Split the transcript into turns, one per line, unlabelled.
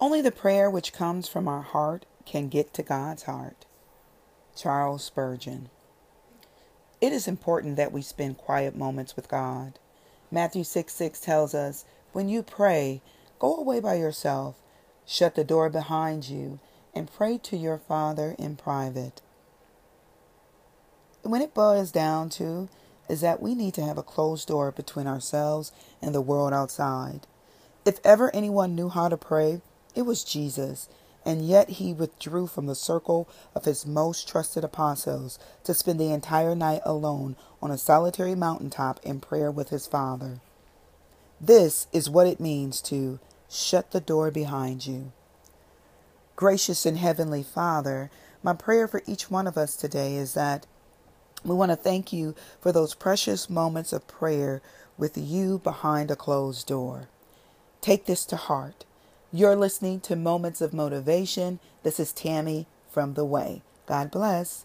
Only the prayer which comes from our heart can get to God's heart. Charles Spurgeon. It is important that we spend quiet moments with God. Matthew 6 6 tells us, When you pray, go away by yourself, shut the door behind you, and pray to your Father in private. When it boils down to is that we need to have a closed door between ourselves and the world outside. If ever anyone knew how to pray, it was Jesus, and yet he withdrew from the circle of his most trusted apostles to spend the entire night alone on a solitary mountaintop in prayer with his Father. This is what it means to shut the door behind you. Gracious and Heavenly Father, my prayer for each one of us today is that we want to thank you for those precious moments of prayer with you behind a closed door. Take this to heart. You're listening to Moments of Motivation. This is Tammy from The Way. God bless.